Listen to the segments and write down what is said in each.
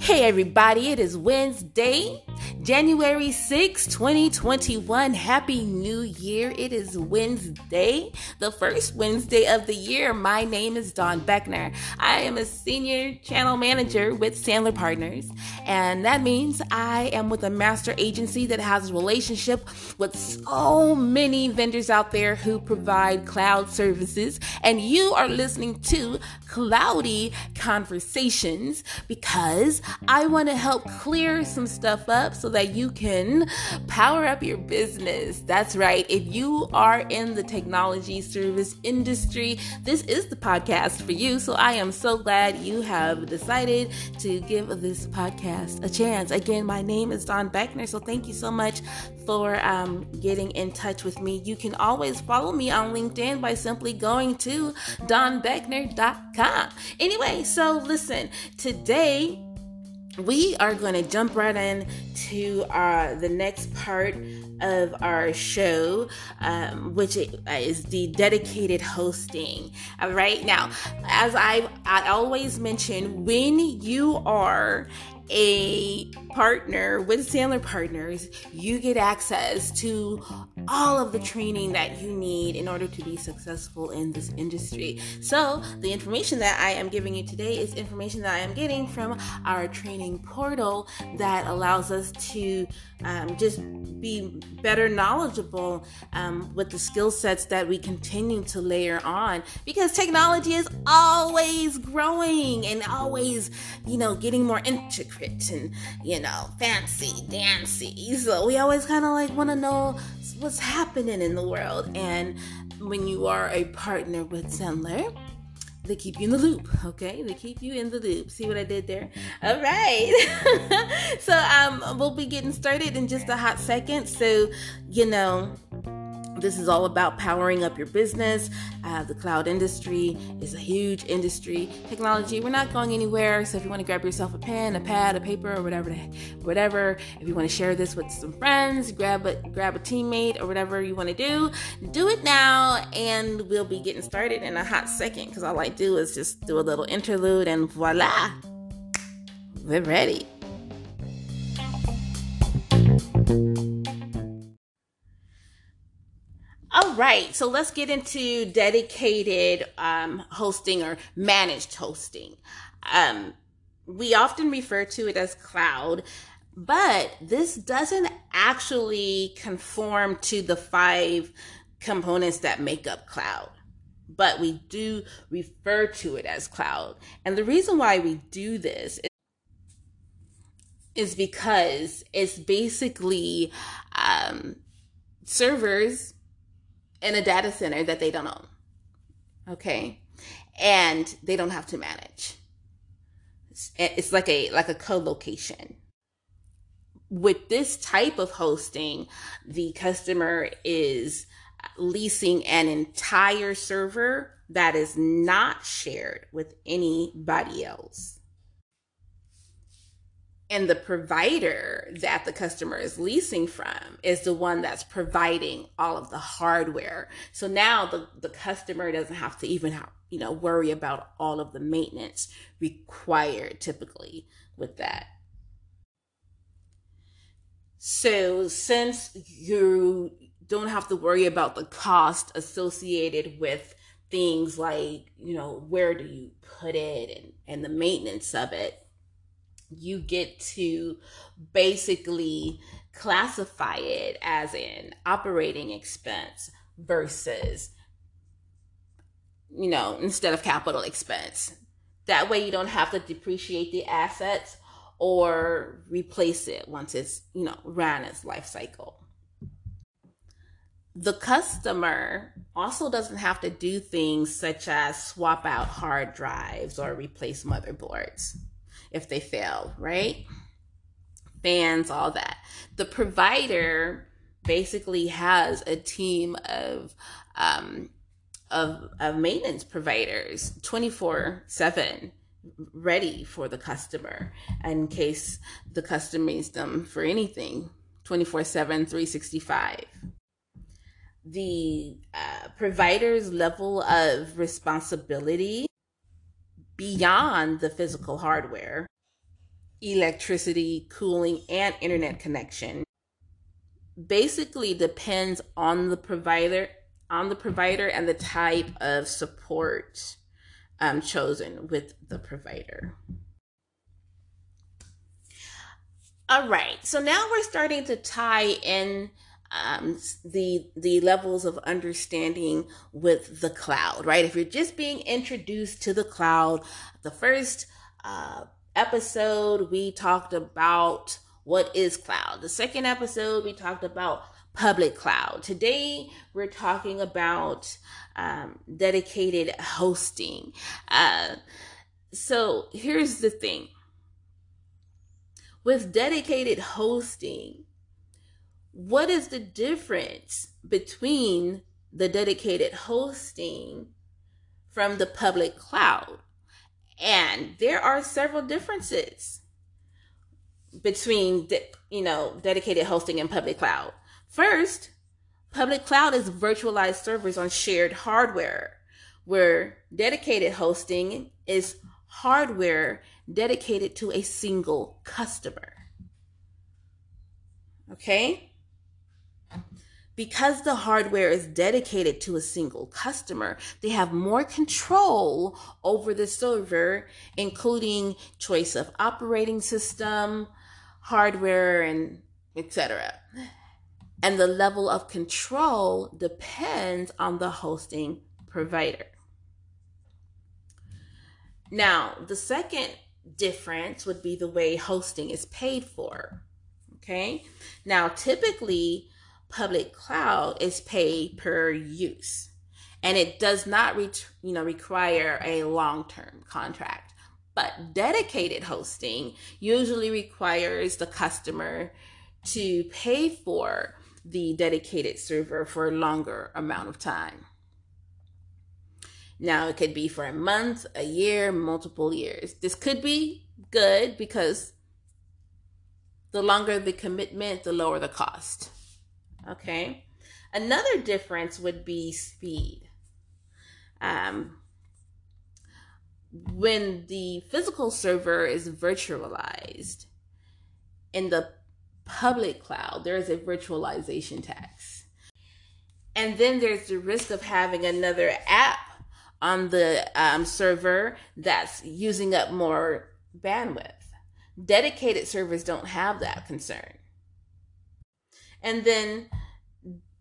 Hey, everybody, it is Wednesday. January 6, 2021. Happy New Year. It is Wednesday, the first Wednesday of the year. My name is Dawn Beckner. I am a senior channel manager with Sandler Partners, and that means I am with a master agency that has a relationship with so many vendors out there who provide cloud services. And you are listening to Cloudy Conversations because I want to help clear some stuff up so that you can power up your business. That's right. If you are in the technology service industry, this is the podcast for you. So I am so glad you have decided to give this podcast a chance. Again, my name is Dawn Beckner. So thank you so much for um, getting in touch with me. You can always follow me on LinkedIn by simply going to donbeckner.com. Anyway, so listen, today we are going to jump right in to uh, the next part of our show, um, which is the dedicated hosting. All right, now, as I, I always mention, when you are a partner with Sandler Partners, you get access to all of the training that you need in order to be successful in this industry. So, the information that I am giving you today is information that I am getting from our training portal that allows us to um, just be better knowledgeable um, with the skill sets that we continue to layer on because technology is always growing and always, you know, getting more intricate and, you know, fancy, dancy. So we always kind of like want to know what's happening in the world. And when you are a partner with Sandler, they keep you in the loop, okay? They keep you in the loop. See what I did there? All right. so um we'll be getting started in just a hot second. So, you know, this is all about powering up your business. Uh, the cloud industry is a huge industry. Technology, we're not going anywhere. So if you want to grab yourself a pen, a pad, a paper, or whatever, whatever. If you want to share this with some friends, grab a grab a teammate or whatever you want to do, do it now, and we'll be getting started in a hot second. Because all I do is just do a little interlude, and voila, we're ready. Right, so let's get into dedicated um, hosting or managed hosting. Um, we often refer to it as cloud, but this doesn't actually conform to the five components that make up cloud. But we do refer to it as cloud. And the reason why we do this is because it's basically um, servers in a data center that they don't own. Okay. And they don't have to manage. It's, like a like a co-location. With this type of hosting, the customer is leasing an entire server that is not shared with anybody else and the provider that the customer is leasing from is the one that's providing all of the hardware. So now the, the customer doesn't have to even have, you know worry about all of the maintenance required typically with that. So since you don't have to worry about the cost associated with things like you know where do you put it and, and the maintenance of it you get to basically classify it as an operating expense versus you know instead of capital expense. That way you don't have to depreciate the assets or replace it once it's you know ran its life cycle. The customer also doesn't have to do things such as swap out hard drives or replace motherboards if they fail, right? Fans, all that. The provider basically has a team of um, of, of maintenance providers 24 7 ready for the customer in case the customer needs them for anything 24 7 365 the uh, provider's level of responsibility beyond the physical hardware, electricity, cooling, and internet connection basically depends on the provider on the provider and the type of support um, chosen with the provider. All right, so now we're starting to tie in um, the the levels of understanding with the cloud, right? If you're just being introduced to the cloud, the first uh, episode we talked about what is cloud. The second episode we talked about public cloud. Today we're talking about um, dedicated hosting. Uh, so here's the thing with dedicated hosting, what is the difference between the dedicated hosting from the public cloud? And there are several differences between you know dedicated hosting and public cloud. First, public cloud is virtualized servers on shared hardware, where dedicated hosting is hardware dedicated to a single customer. Okay? Because the hardware is dedicated to a single customer, they have more control over the server, including choice of operating system, hardware, and etc. And the level of control depends on the hosting provider. Now, the second difference would be the way hosting is paid for. Okay. Now, typically, public cloud is paid per use and it does not re- you know require a long-term contract but dedicated hosting usually requires the customer to pay for the dedicated server for a longer amount of time now, it could be for a month, a year, multiple years. This could be good because the longer the commitment, the lower the cost. Okay. Another difference would be speed. Um, when the physical server is virtualized in the public cloud, there is a virtualization tax. And then there's the risk of having another app on the um, server that's using up more bandwidth. Dedicated servers don't have that concern. And then,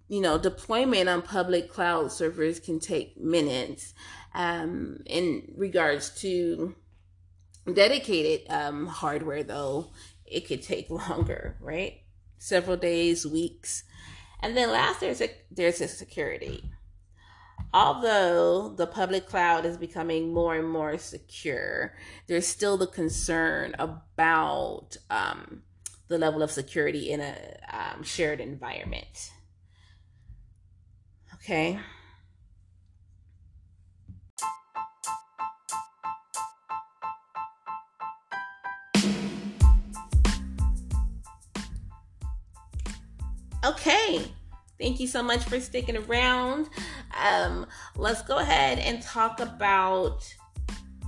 you know, deployment on public cloud servers can take minutes. Um, in regards to dedicated um, hardware, though, it could take longer, right? Several days, weeks. And then last, there's a there's a security although the public cloud is becoming more and more secure, there's still the concern about um, the level of security in a um, shared environment. Okay. Okay. Thank you so much for sticking around. Um, let's go ahead and talk about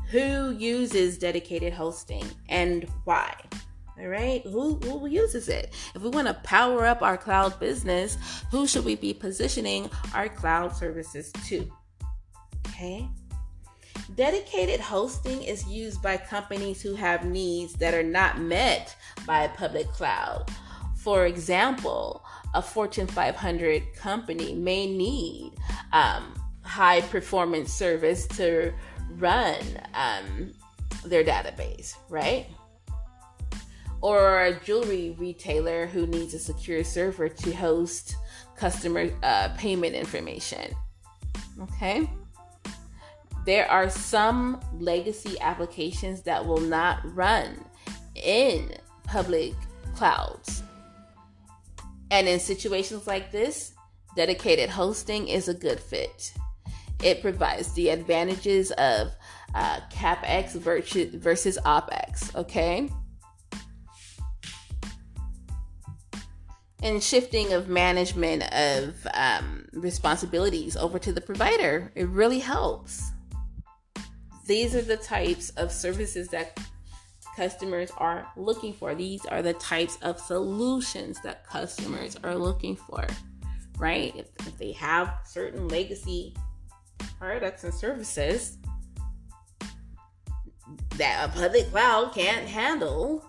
who uses dedicated hosting and why. All right, who, who uses it? If we want to power up our cloud business, who should we be positioning our cloud services to? Okay. Dedicated hosting is used by companies who have needs that are not met by a public cloud. For example, a Fortune 500 company may need um, high performance service to run um, their database, right? Or a jewelry retailer who needs a secure server to host customer uh, payment information. Okay. There are some legacy applications that will not run in public clouds and in situations like this, dedicated hosting is a good fit. It provides the advantages of uh, CapEx versus OpEx, okay? And shifting of management of um, responsibilities over to the provider. It really helps. These are the types of services that customers are looking for. These are the types of solutions that customers are looking for, right? If, if they have certain legacy products and services that a public cloud can't handle,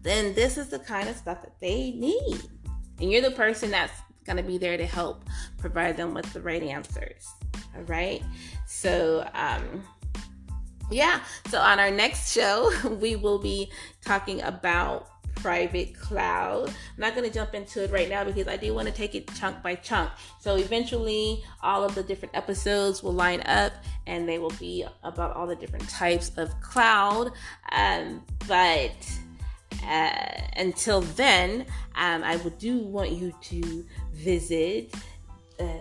then this is the kind of stuff that they need. And you're the person that's going to be there to help provide them with the right answers. All right. So, um, yeah. So, on our next show, we will be talking about private cloud. I'm not going to jump into it right now because I do want to take it chunk by chunk. So, eventually, all of the different episodes will line up and they will be about all the different types of cloud. Um, but uh, until then, um, I would do want you to visit uh,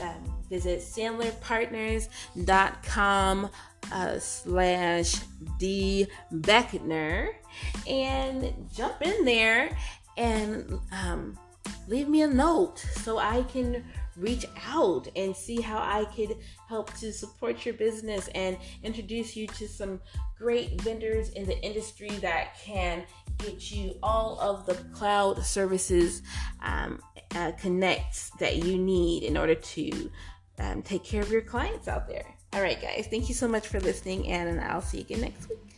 um, visit sandlerpartners.com uh, slash D Beckner and jump in there and um, leave me a note so I can reach out and see how I could help to support your business and introduce you to some great vendors in the industry that can get you all of the cloud services um, uh, connects that you need in order to um, take care of your clients out there. All right, guys, thank you so much for listening, and I'll see you again next week.